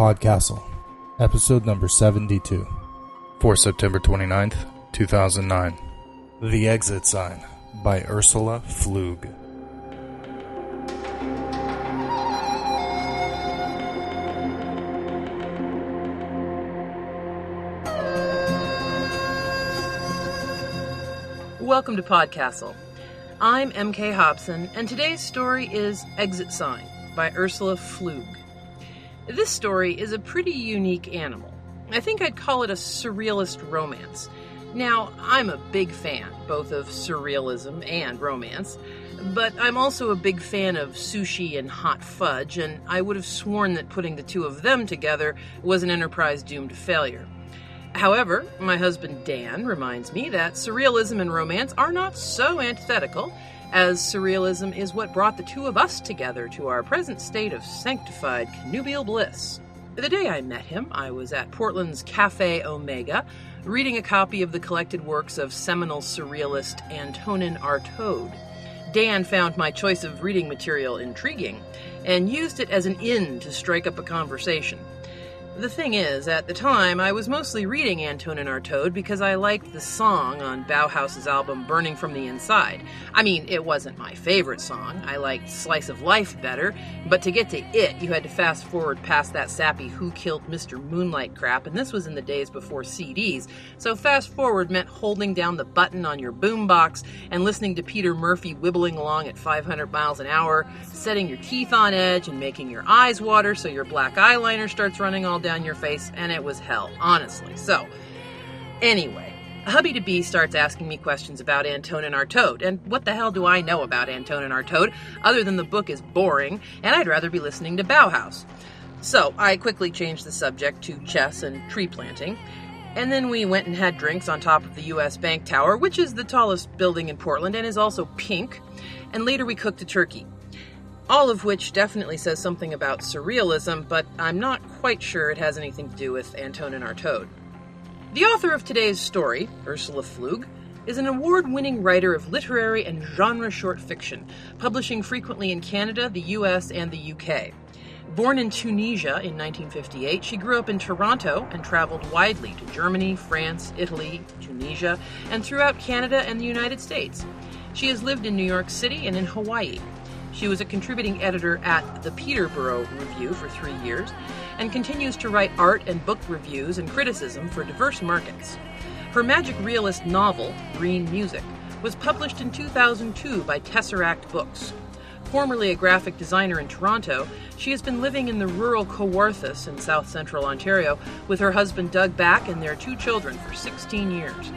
Podcastle, episode number 72. For September 29th, 2009. The Exit Sign by Ursula Pflug. Welcome to Podcastle. I'm MK Hobson, and today's story is Exit Sign by Ursula Pflug. This story is a pretty unique animal. I think I'd call it a surrealist romance. Now, I'm a big fan both of surrealism and romance, but I'm also a big fan of sushi and hot fudge, and I would have sworn that putting the two of them together was an enterprise doomed to failure. However, my husband Dan reminds me that surrealism and romance are not so antithetical, as surrealism is what brought the two of us together to our present state of sanctified connubial bliss. The day I met him, I was at Portland's Cafe Omega, reading a copy of the collected works of seminal surrealist Antonin Artaud. Dan found my choice of reading material intriguing and used it as an in to strike up a conversation. The thing is, at the time, I was mostly reading Antonin Artaud because I liked the song on Bauhaus's album Burning from the Inside. I mean, it wasn't my favorite song. I liked Slice of Life better, but to get to it, you had to fast forward past that sappy Who Killed Mr. Moonlight crap, and this was in the days before CDs. So fast forward meant holding down the button on your boombox and listening to Peter Murphy wibbling along at 500 miles an hour, setting your teeth on edge and making your eyes water so your black eyeliner starts running all down your face, and it was hell, honestly. So, anyway, hubby to be starts asking me questions about Antonin Artaud, and what the hell do I know about Antonin Artaud other than the book is boring, and I'd rather be listening to Bauhaus. So, I quickly changed the subject to chess and tree planting, and then we went and had drinks on top of the US Bank Tower, which is the tallest building in Portland and is also pink, and later we cooked a turkey all of which definitely says something about surrealism, but I'm not quite sure it has anything to do with Antonin Artaud. The author of today's story, Ursula Pflug, is an award winning writer of literary and genre short fiction, publishing frequently in Canada, the US, and the UK. Born in Tunisia in 1958, she grew up in Toronto and traveled widely to Germany, France, Italy, Tunisia, and throughout Canada and the United States. She has lived in New York City and in Hawaii. She was a contributing editor at the Peterborough Review for three years and continues to write art and book reviews and criticism for diverse markets. Her magic realist novel, Green Music, was published in 2002 by Tesseract Books. Formerly a graphic designer in Toronto, she has been living in the rural Kawarthas in south central Ontario with her husband Doug Back and their two children for 16 years.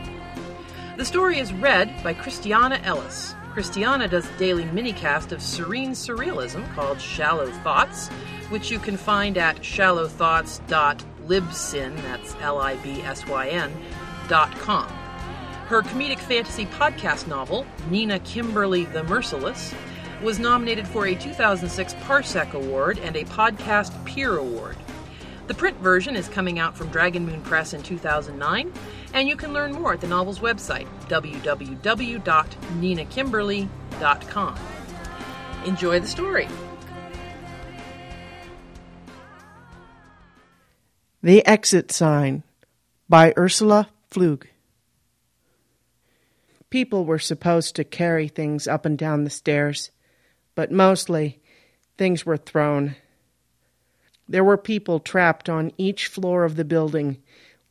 The story is read by Christiana Ellis. Christiana does a daily minicast of serene surrealism called Shallow Thoughts, which you can find at shallowthoughts.libsyn, that's L I B S Y N, dot com. Her comedic fantasy podcast novel, Nina Kimberly the Merciless, was nominated for a 2006 Parsec Award and a Podcast Peer Award. The print version is coming out from Dragon Moon Press in 2009, and you can learn more at the novel's website, www.ninakimberly.com. Enjoy the story. The Exit Sign by Ursula Pflug. People were supposed to carry things up and down the stairs, but mostly things were thrown there were people trapped on each floor of the building,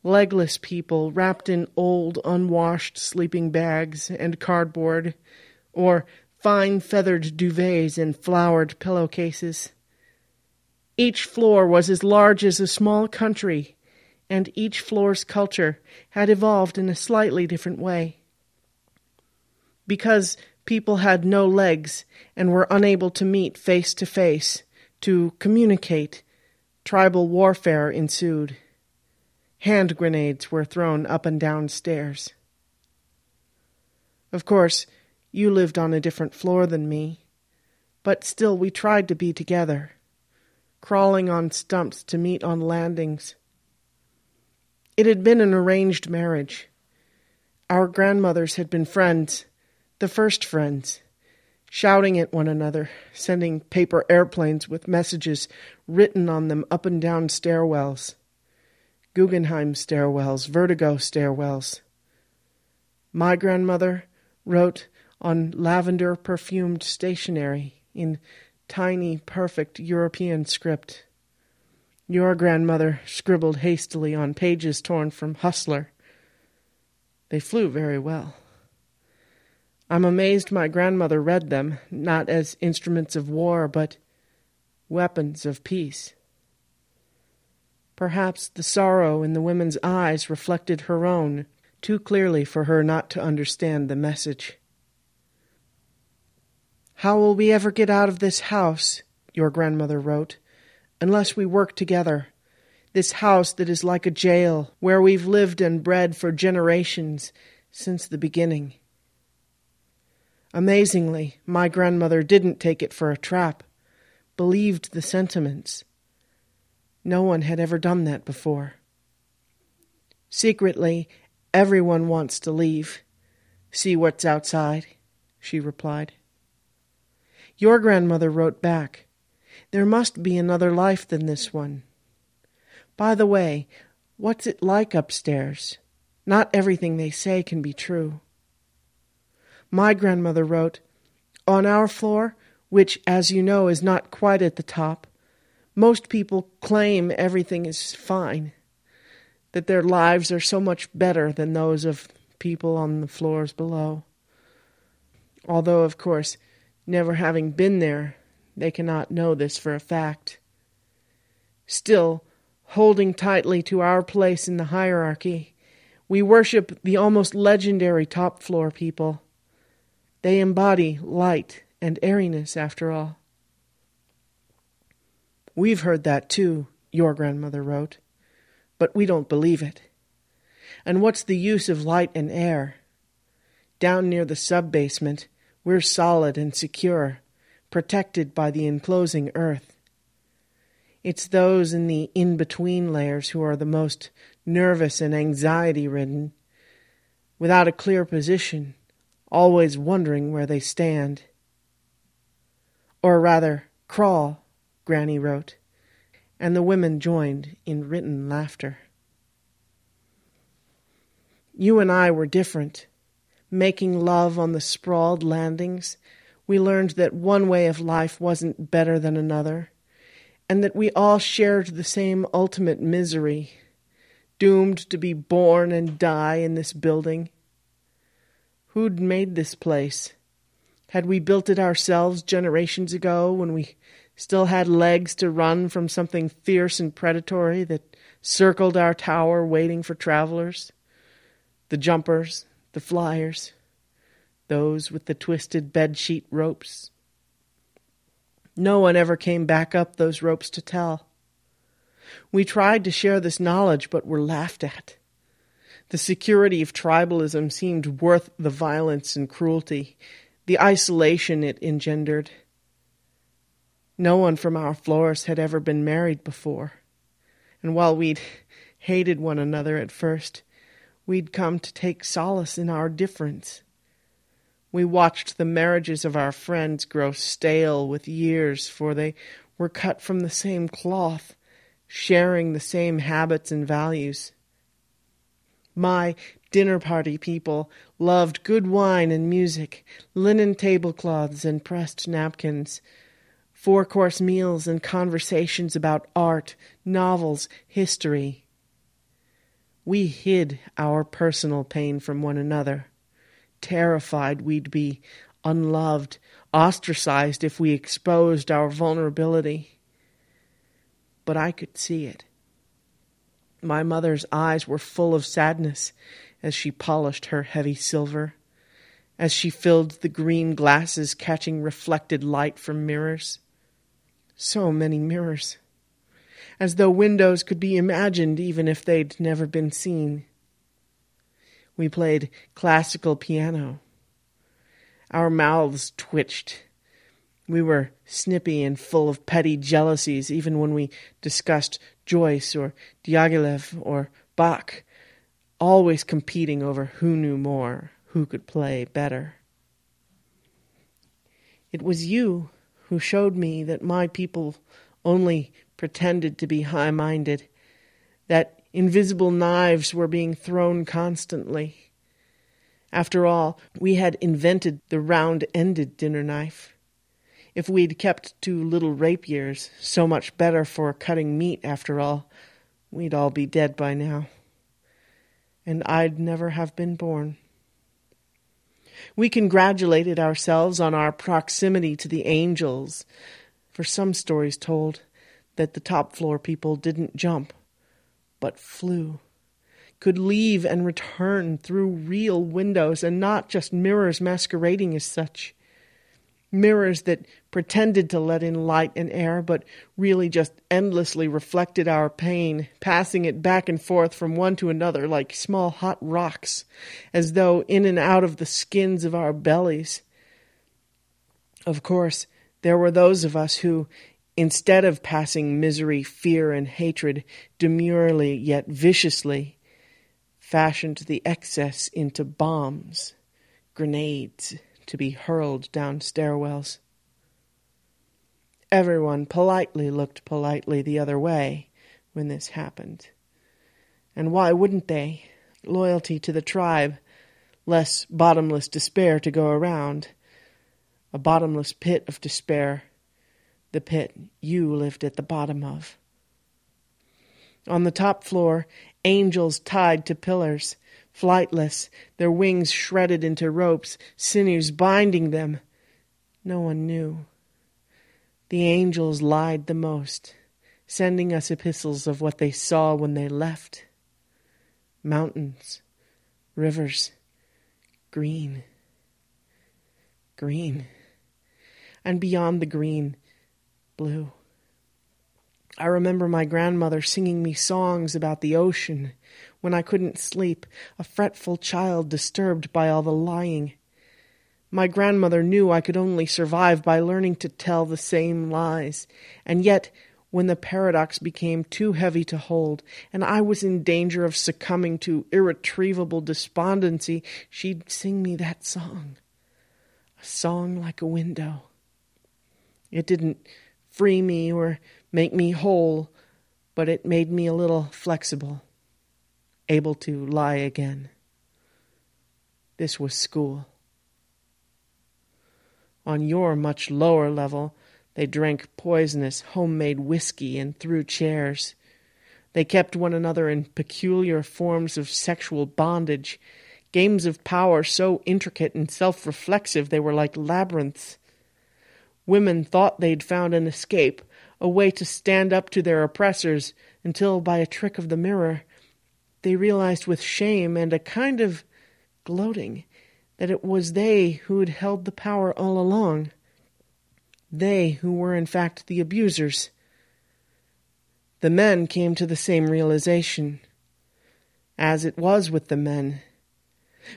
legless people wrapped in old, unwashed sleeping bags and cardboard, or fine feathered duvets and flowered pillowcases. Each floor was as large as a small country, and each floor's culture had evolved in a slightly different way. Because people had no legs and were unable to meet face to face, to communicate, Tribal warfare ensued. Hand grenades were thrown up and down stairs. Of course, you lived on a different floor than me, but still we tried to be together, crawling on stumps to meet on landings. It had been an arranged marriage. Our grandmothers had been friends, the first friends. shouting at one another, sending paper airplanes with messages written on them up and down stairwells. Guggenheim stairwells, vertigo stairwells. My grandmother wrote on lavender perfumed stationery in tiny, perfect European script. Your grandmother scribbled hastily on pages torn from Hustler. They flew very well. I'm amazed my grandmother read them, not as instruments of war, but weapons of peace. Perhaps the sorrow in the women's eyes reflected her own too clearly for her not to understand the message. How will we ever get out of this house? Your grandmother wrote, unless we work together. This house that is like a jail, where we've lived and bred for generations since the beginning. Amazingly, my grandmother didn't take it for a trap, believed the sentiments. No one had ever done that before. Secretly, everyone wants to leave. See what's outside, she replied. Your grandmother wrote back, There must be another life than this one. By the way, what's it like upstairs? Not everything they say can be true. My grandmother wrote, On our floor, which, as you know, is not quite at the top, most people claim everything is fine, that their lives are so much better than those of people on the floors below. Although, of course, never having been there, they cannot know this for a fact. Still, holding tightly to our place in the hierarchy, we worship the almost legendary top floor people they embody light and airiness, after all. We've heard that too, your grandmother wrote, but we don't believe it. And what's the use of light and air? Down near the sub basement, we're solid and secure, protected by the enclosing earth. It's those in the in between layers who are the most nervous and anxiety ridden, without a clear position always wondering where they stand. Or rather, crawl, Granny wrote, and the women joined in written laughter. You and I were different. Making love on the sprawled landings, we learned that one way of life wasn't better than another, and that we all shared the same ultimate misery, doomed to be born and die in this building Who'd made this place? Had we built it ourselves generations ago when we still had legs to run from something fierce and predatory that circled our tower waiting for travelers? The jumpers, the flyers, those with the twisted bedsheet ropes. No one ever came back up those ropes to tell. We tried to share this knowledge, but were laughed at. The security of tribalism seemed worth the violence and cruelty, the isolation it engendered. No one from our floors had ever been married before, and while we'd hated one another at first, we'd come to take solace in our difference. We watched the marriages of our friends grow stale with years, for they were cut from the same cloth, sharing the same habits and values. My dinner party people loved good wine and music, linen tablecloths and pressed napkins, four course meals and conversations about art, novels, history. We hid our personal pain from one another, terrified we'd be unloved, ostracized if we exposed our vulnerability. But I could see it. My mother's eyes were full of sadness as she polished her heavy silver, as she filled the green glasses catching reflected light from mirrors. So many mirrors. As though windows could be imagined even if they'd never been seen. We played classical piano. Our mouths twitched. We were snippy and full of petty jealousies even when we discussed Joyce or Diaghilev or Bach, always competing over who knew more, who could play better. It was you who showed me that my people only pretended to be high minded, that invisible knives were being thrown constantly. After all, we had invented the round ended dinner knife. If we'd kept two little rapiers, so much better for cutting meat after all, we'd all be dead by now. And I'd never have been born. We congratulated ourselves on our proximity to the angels, for some stories told that the top floor people didn't jump, but flew, could leave and return through real windows and not just mirrors masquerading as such. Mirrors that pretended to let in light and air, but really just endlessly reflected our pain, passing it back and forth from one to another like small hot rocks, as though in and out of the skins of our bellies. Of course, there were those of us who, instead of passing misery, fear, and hatred demurely yet viciously, fashioned the excess into bombs, grenades, to be hurled down stairwells. Everyone politely looked politely the other way when this happened. And why wouldn't they? Loyalty to the tribe, less bottomless despair to go around. A bottomless pit of despair, the pit you lived at the bottom of. On the top floor, angels tied to pillars, flightless, their wings shredded into ropes, sinews binding them. No one knew. The angels lied the most, sending us epistles of what they saw when they left mountains, rivers, green, green, and beyond the green, blue. I remember my grandmother singing me songs about the ocean when I couldn't sleep, a fretful child disturbed by all the lying. My grandmother knew I could only survive by learning to tell the same lies, and yet when the paradox became too heavy to hold, and I was in danger of succumbing to irretrievable despondency, she'd sing me that song. A song like a window. It didn't free me or make me whole, but it made me a little flexible, able to lie again. This was school. On your much lower level, they drank poisonous homemade whiskey and threw chairs. They kept one another in peculiar forms of sexual bondage, games of power so intricate and self reflexive they were like labyrinths. Women thought they'd found an escape, a way to stand up to their oppressors, until by a trick of the mirror they realized with shame and a kind of gloating that it was they who had held the power all along. They who were in fact the abusers. The men came to the same realization, as it was with the men.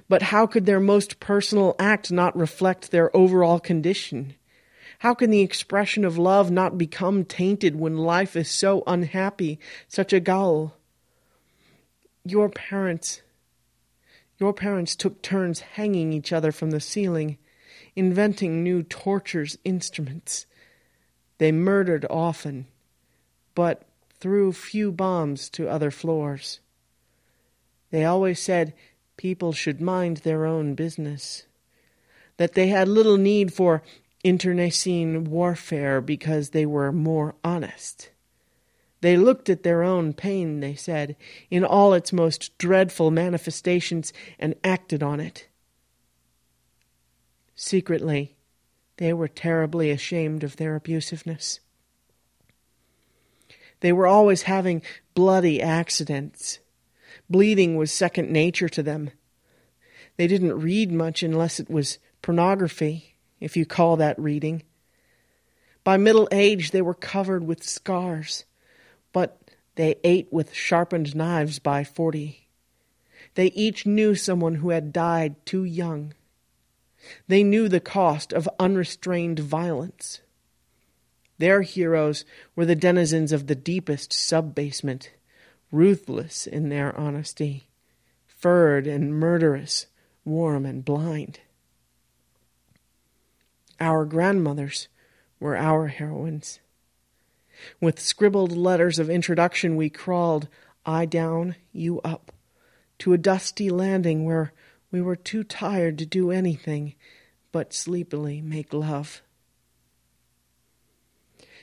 But how could their most personal act not reflect their overall condition? How can the expression of love not become tainted when life is so unhappy, such a ghoul? Your parents, your parents took turns hanging each other from the ceiling, inventing new tortures instruments. They murdered often, but threw few bombs to other floors. They always said people should mind their own business, that they had little need for internecine warfare because they were more honest. They looked at their own pain, they said, in all its most dreadful manifestations and acted on it. Secretly, they were terribly ashamed of their abusiveness. They were always having bloody accidents. Bleeding was second nature to them. They didn't read much unless it was pornography if you call that reading. By middle age, they were covered with scars, but they ate with sharpened knives by forty. They each knew someone who had died too young. They knew the cost of unrestrained violence. Their heroes were the denizens of the deepest sub basement, ruthless in their honesty, furred and murderous, warm and blind. Our grandmothers were our heroines. With scribbled letters of introduction, we crawled, I down, you up, to a dusty landing where we were too tired to do anything but sleepily make love.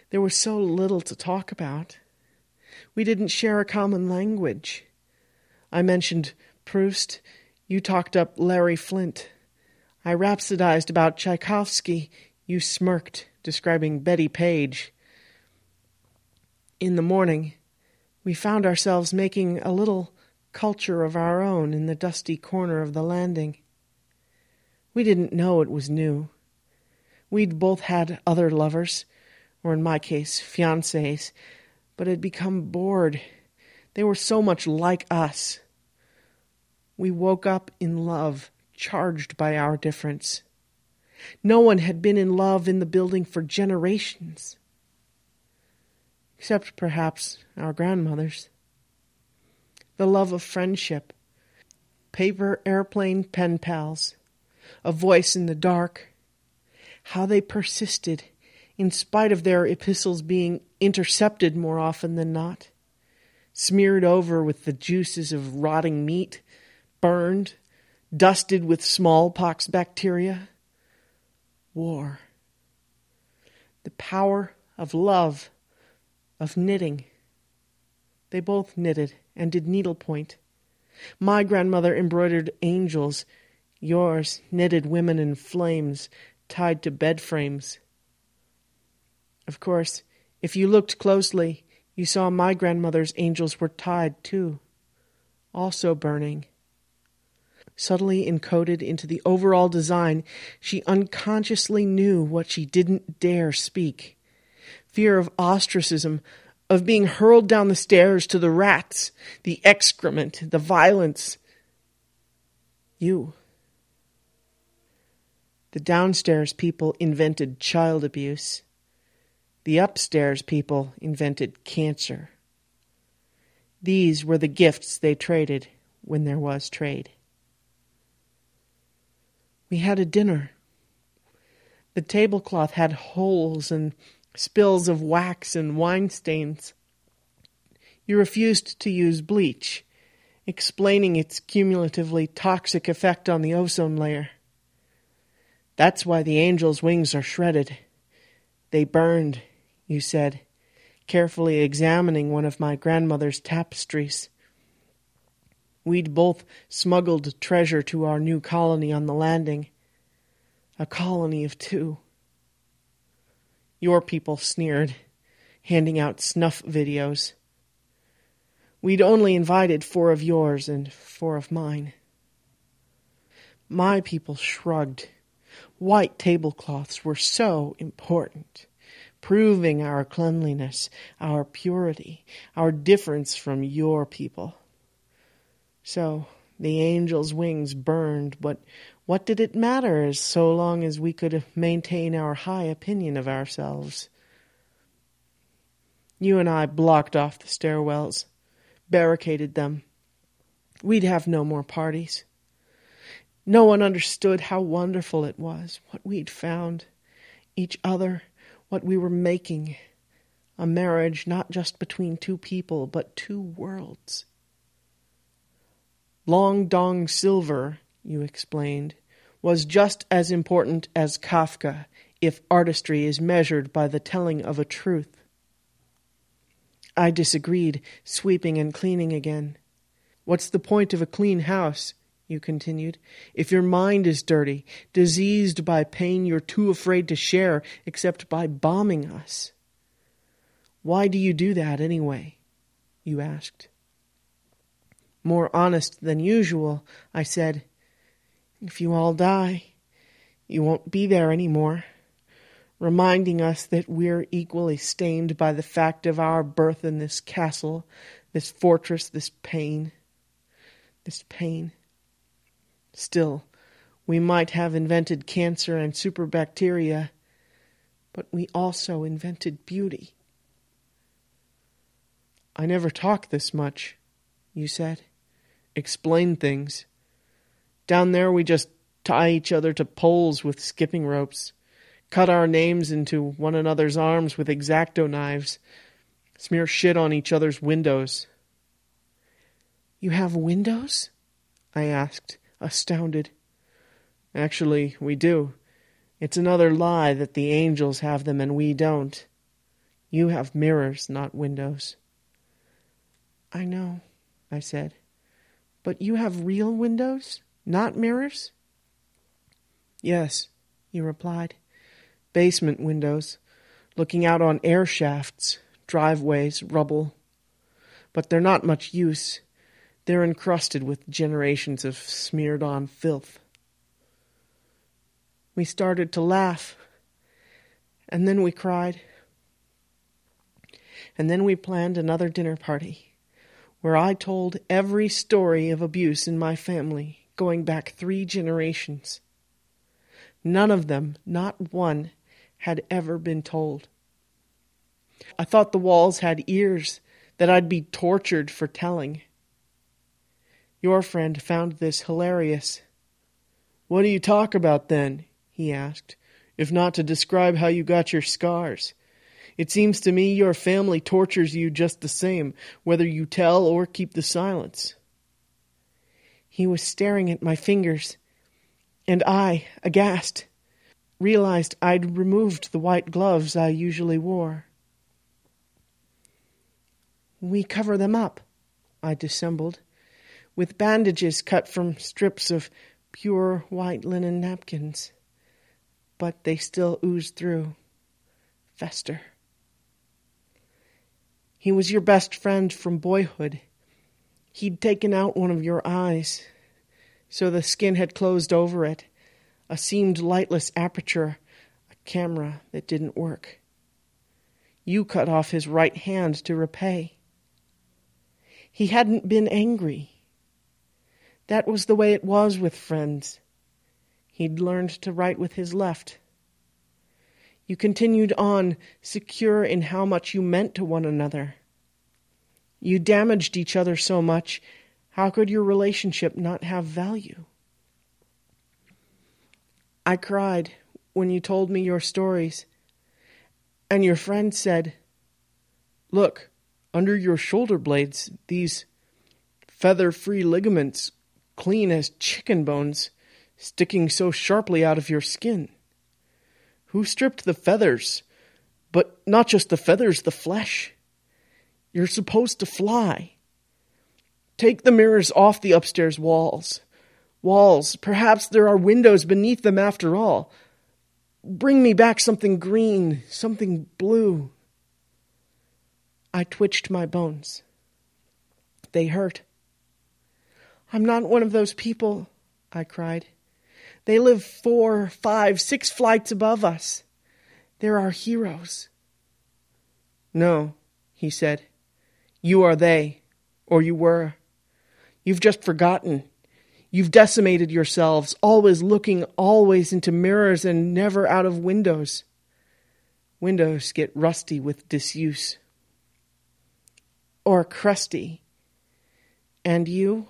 There was so little to talk about. We didn't share a common language. I mentioned Proust. You talked up Larry Flynt. I rhapsodized about Tchaikovsky. You smirked, describing Bettie Page. In the morning, we found ourselves making a little culture of our own in the dusty corner of the landing. We didn't know it was new. We'd both had other lovers, or in my case, fiancés, but had become bored. They were so much like us. We woke up in love, charged by our difference. No one had been in love in the building for generations, except perhaps our grandmothers. The love of friendship, paper airplane pen pals, a voice in the dark. How they persisted, in spite of their epistles being intercepted more often than not, smeared over with the juices of rotting meat, burned, dusted with smallpox bacteria. War. The power of love, of knitting. They both knitted and did needlepoint. My grandmother embroidered angels Yours knitted women in flames tied to bed frames. Of course, if you looked closely, you saw my grandmother's angels were tied too, also burning. Subtly encoded into the overall design, she unconsciously knew what she didn't dare speak fear of ostracism, of being hurled down the stairs to the rats, the excrement, the violence. You. The downstairs people invented child abuse. The upstairs people invented cancer. These were the gifts they traded when there was trade. We had a dinner. The tablecloth had holes and spills of wax and wine stains. You refused to use bleach, explaining its cumulatively toxic effect on the ozone layer. That's why the angel's wings are shredded. They burned, you said, carefully examining one of my grandmother's tapestries. We'd both smuggled treasure to our new colony on the landing. A colony of two. Your people sneered, handing out snuff videos. We'd only invited four of yours and four of mine. My people shrugged White tablecloths were so important, proving our cleanliness, our purity, our difference from your people. So the angel's wings burned, but what did it matter as so long as we could maintain our high opinion of ourselves? You and I blocked off the stairwells, barricaded them. We'd have no more parties. No one understood how wonderful it was, what we'd found, each other, what we were making. A marriage not just between two people, but two worlds. Long Dong Silver, you explained, was just as important as Kafka if artistry is measured by the telling of a truth. I disagreed, sweeping and cleaning again. What's the point of a clean house you continued. If your mind is dirty, diseased by pain you're too afraid to share except by bombing us. Why do you do that anyway? You asked. More honest than usual, I said, If you all die, you won't be there any more, reminding us that we're equally stained by the fact of our birth in this castle, this fortress, this pain, this pain. Still, we might have invented cancer and superbacteria, but we also invented beauty. I never talk this much, you said. Explain things. Down there we just tie each other to poles with skipping ropes, cut our names into one another's arms with exacto knives, smear shit on each other's windows. You have windows? I asked, astounded. Actually, we do. It's another lie that the angels have them and we don't. You have mirrors, not windows. I know, I said. But you have real windows, not mirrors? Yes, he replied. Basement windows, looking out on air shafts, driveways, rubble. But they're not much use. They're encrusted with generations of smeared on filth. We started to laugh, and then we cried. And then we planned another dinner party, where I told every story of abuse in my family, going back three generations. None of them, not one, had ever been told. I thought the walls had ears, that I'd be tortured for telling. Your friend found this hilarious. What do you talk about then? he asked, if not to describe how you got your scars. It seems to me your family tortures you just the same, whether you tell or keep the silence. He was staring at my fingers, and I, aghast, realized I'd removed the white gloves I usually wore. We cover them up, I dissembled, with bandages cut from strips of pure white linen napkins but they still ooze through, fester. He was your best friend from boyhood. He'd taken out one of your eyes, so the skin had closed over it, a seamed lightless aperture, a camera that didn't work. You cut off his right hand to repay. He hadn't been angry. That was the way it was with friends. He'd learned to write with his left. You continued on, secure in how much you meant to one another. You damaged each other so much, how could your relationship not have value? I cried when you told me your stories, and your friend said, Look, under your shoulder blades, these feather free ligaments, clean as chicken bones sticking so sharply out of your skin? Who stripped the feathers? But not just the feathers, the flesh. You're supposed to fly. Take the mirrors off the upstairs walls. Walls, perhaps there are windows beneath them after all. Bring me back something green, something blue. I twitched my bones. They hurt. I'm not one of those people, I cried. They live four, five, six flights above us. They're our heroes. No, he said. You are they, or you were. You've just forgotten. You've decimated yourselves, always looking always into mirrors and never out of windows. Windows get rusty with disuse. Or crusty. And you?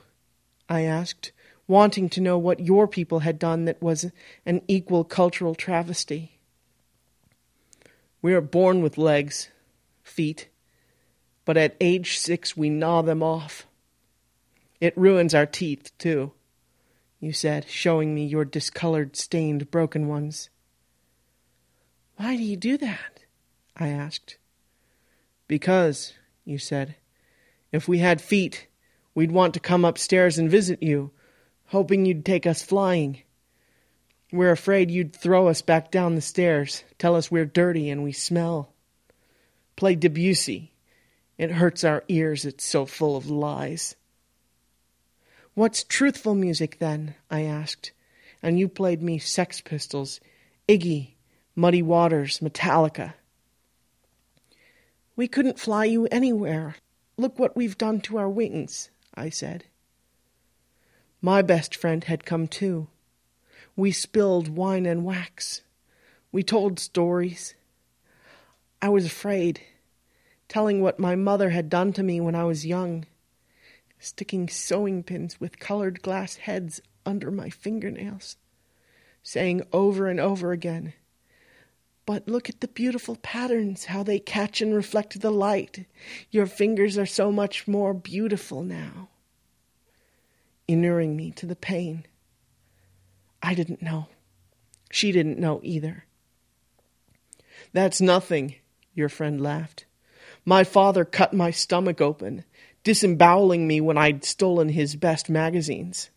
I asked, wanting to know what your people had done that was an equal cultural travesty. We are born with legs, feet, but at age six we gnaw them off. It ruins our teeth, too, you said, showing me your discolored, stained, broken ones. Why do you do that? I asked. Because, you said, if we had feet, we'd want to come upstairs and visit you hoping you'd take us flying. We're afraid you'd throw us back down the stairs, tell us we're dirty and we smell. Play Debussy. It hurts our ears, it's so full of lies. What's truthful music then? I asked, and you played me Sex Pistols, Iggy, Muddy Waters, Metallica. We couldn't fly you anywhere. Look what we've done to our wings, I said. My best friend had come too. We spilled wine and wax. We told stories. I was afraid, telling what my mother had done to me when I was young, sticking sewing pins with colored glass heads under my fingernails, saying over and over again, But look at the beautiful patterns, how they catch and reflect the light. Your fingers are so much more beautiful now, inuring me to the pain. I didn't know. She didn't know either. That's nothing, your friend laughed. My father cut my stomach open, disemboweling me when I'd stolen his best magazines.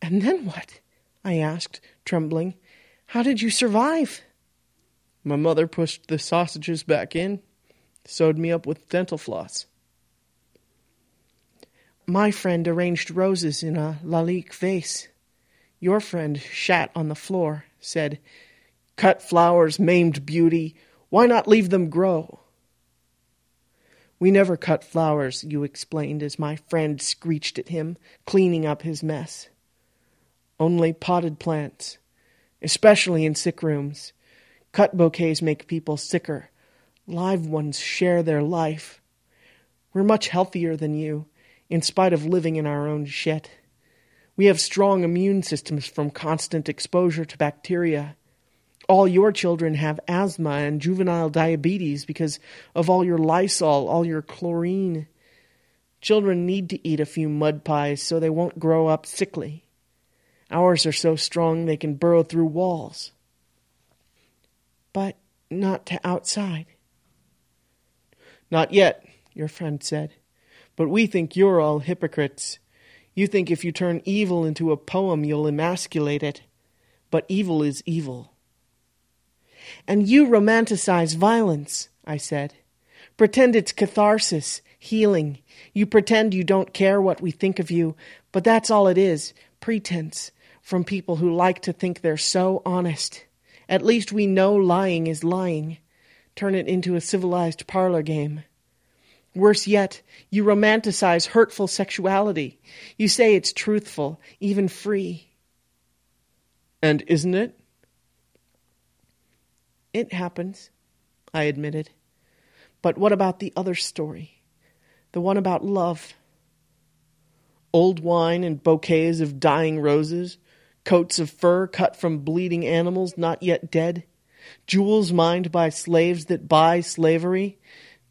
And then what? I asked, trembling. How did you survive? My mother pushed the sausages back in, sewed me up with dental floss. My friend arranged roses in a lalique vase. Your friend shat on the floor, said, Cut flowers, maimed beauty. Why not leave them grow? We never cut flowers, you explained as my friend screeched at him, cleaning up his mess. Only potted plants, especially in sick rooms. Cut bouquets make people sicker. Live ones share their life. We're much healthier than you, in spite of living in our own shit. We have strong immune systems from constant exposure to bacteria. All your children have asthma and juvenile diabetes because of all your Lysol, all your chlorine. Children need to eat a few mud pies so they won't grow up sickly. Ours are so strong they can burrow through walls. But not to outside. Not yet, your friend said. But we think you're all hypocrites. You think if you turn evil into a poem, you'll emasculate it. But evil is evil. And you romanticize violence, I said. Pretend it's catharsis, healing. You pretend you don't care what we think of you, but that's all it is pretense from people who like to think they're so honest. At least we know lying is lying. Turn it into a civilized parlor game. Worse yet, you romanticize hurtful sexuality. You say it's truthful, even free. And isn't it? It happens, I admitted. But what about the other story? The one about love? Old wine and bouquets of dying roses, coats of fur cut from bleeding animals not yet dead, jewels mined by slaves that buy slavery,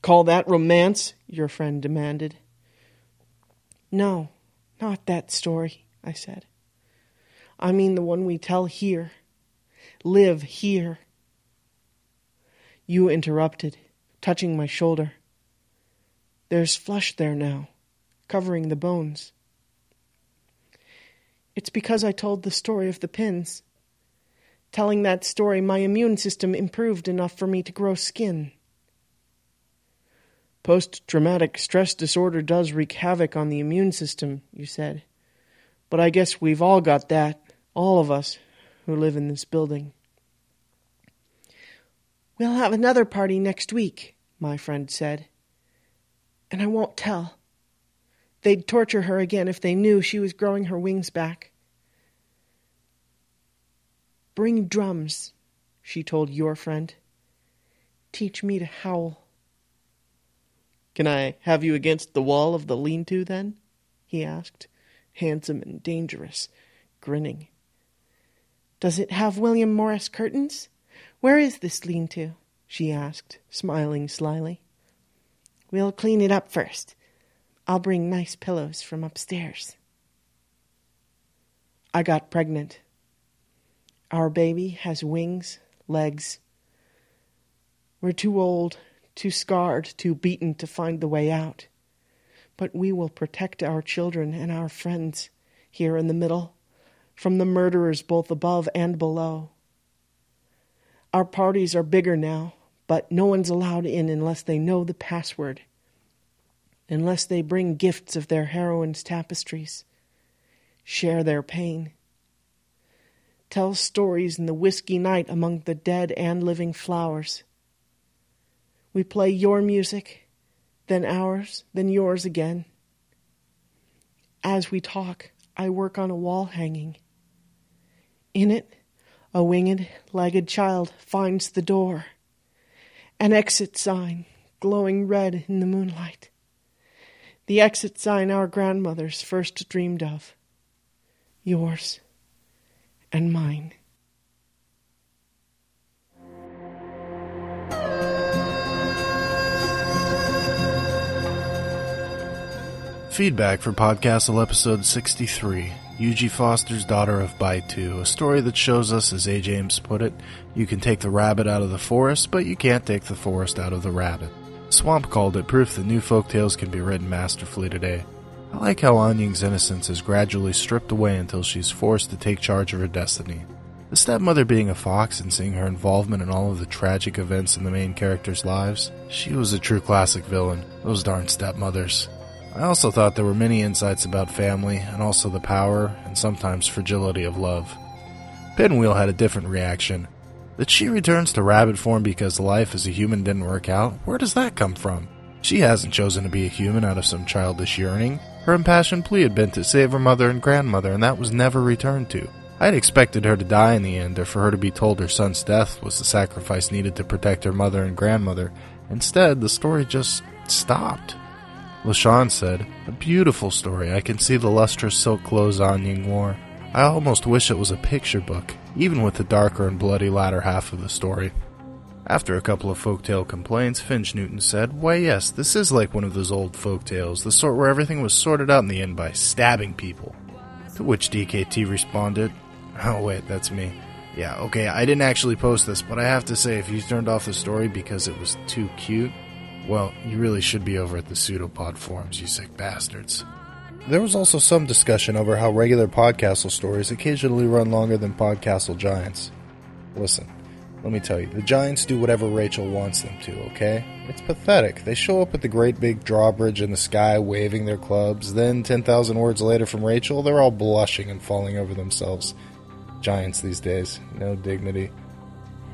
Call that romance? your friend demanded. No, not that story, I said. I mean the one we tell here. Live here. You interrupted, touching my shoulder. There's flesh there now, covering the bones. It's because I told the story of the pins. Telling that story, my immune system improved enough for me to grow skin. Post traumatic stress disorder does wreak havoc on the immune system, you said. But I guess we've all got that, all of us who live in this building. We'll have another party next week, my friend said. And I won't tell. They'd torture her again if they knew she was growing her wings back. Bring drums, she told your friend. Teach me to howl. Can I have you against the wall of the lean to, then? he asked, handsome and dangerous, grinning. Does it have William Morris curtains? Where is this lean to? she asked, smiling slyly. We'll clean it up first. I'll bring nice pillows from upstairs. I got pregnant. Our baby has wings, legs. We're too old too scarred, too beaten to find the way out. But we will protect our children and our friends here in the middle from the murderers both above and below. Our parties are bigger now, but no one's allowed in unless they know the password, unless they bring gifts of their heroines' tapestries, share their pain, tell stories in the whiskey night among the dead and living flowers we play your music, then ours, then yours again. As we talk, I work on a wall hanging. In it, a winged, legged child finds the door, an exit sign glowing red in the moonlight, the exit sign our grandmothers first dreamed of. Yours and mine. Feedback for Podcastle episode 63. Eugie Foster's Daughter of Bai Tu, a story that shows us, as A. James put it, you can take the rabbit out of the forest, but you can't take the forest out of the rabbit. Swamp called it proof that new folk tales can be written masterfully today. I like how Anying's innocence is gradually stripped away until she's forced to take charge of her destiny. The stepmother being a fox and seeing her involvement in all of the tragic events in the main characters' lives, she was a true classic villain. Those darn stepmothers. I also thought there were many insights about family and also the power and sometimes fragility of love. Pinwheel had a different reaction. That she returns to rabbit form because life as a human didn't work out, where does that come from? She hasn't chosen to be a human out of some childish yearning. Her impassioned plea had been to save her mother and grandmother, and that was never returned to. I had expected her to die in the end, or for her to be told her son's death was the sacrifice needed to protect her mother and grandmother. Instead, the story just stopped. LaShawn said, A beautiful story. I can see the lustrous silk clothes Anying wore. I almost wish it was a picture book, even with the darker and bloody latter half of the story. After a couple of folktale complaints, Finch Newton said, Why, yes, this is like one of those old folktales, the sort where everything was sorted out in the end by stabbing people. To which DKT responded, Oh, wait, that's me. Yeah, okay, I didn't actually post this, but I have to say, if you turned off the story because it was too cute, well, you really should be over at the pseudopod forums, you sick bastards. There was also some discussion over how regular Podcastle stories occasionally run longer than Podcastle Giants. Listen, let me tell you, the Giants do whatever Rachel wants them to, okay? It's pathetic. They show up at the great big drawbridge in the sky waving their clubs, then 10,000 words later from Rachel, they're all blushing and falling over themselves. Giants these days, no dignity.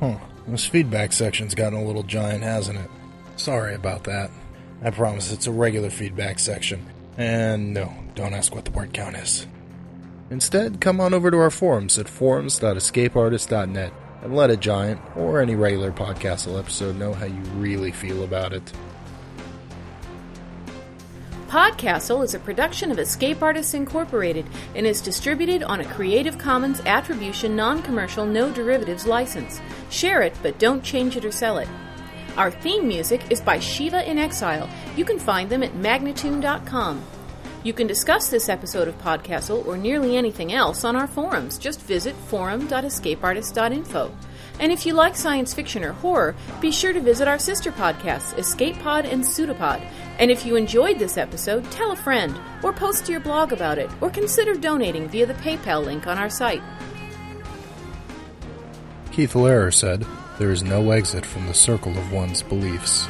Huh, this feedback section's gotten a little giant, hasn't it? Sorry about that. I promise it's a regular feedback section. And no, don't ask what the word count is. Instead, come on over to our forums at forums.escapeartist.net and let a giant or any regular Podcastle episode know how you really feel about it. Podcastle is a production of Escape Artists Incorporated and is distributed on a Creative Commons Attribution Non Commercial No Derivatives license. Share it, but don't change it or sell it. Our theme music is by Shiva in Exile. You can find them at magnatune.com. You can discuss this episode of Podcastle or nearly anything else on our forums. Just visit forum.escapeartist.info. And if you like science fiction or horror, be sure to visit our sister podcasts, Escape Pod and Pseudopod. And if you enjoyed this episode, tell a friend, or post to your blog about it, or consider donating via the PayPal link on our site. Keith Lehrer said, There is no exit from the circle of one's beliefs.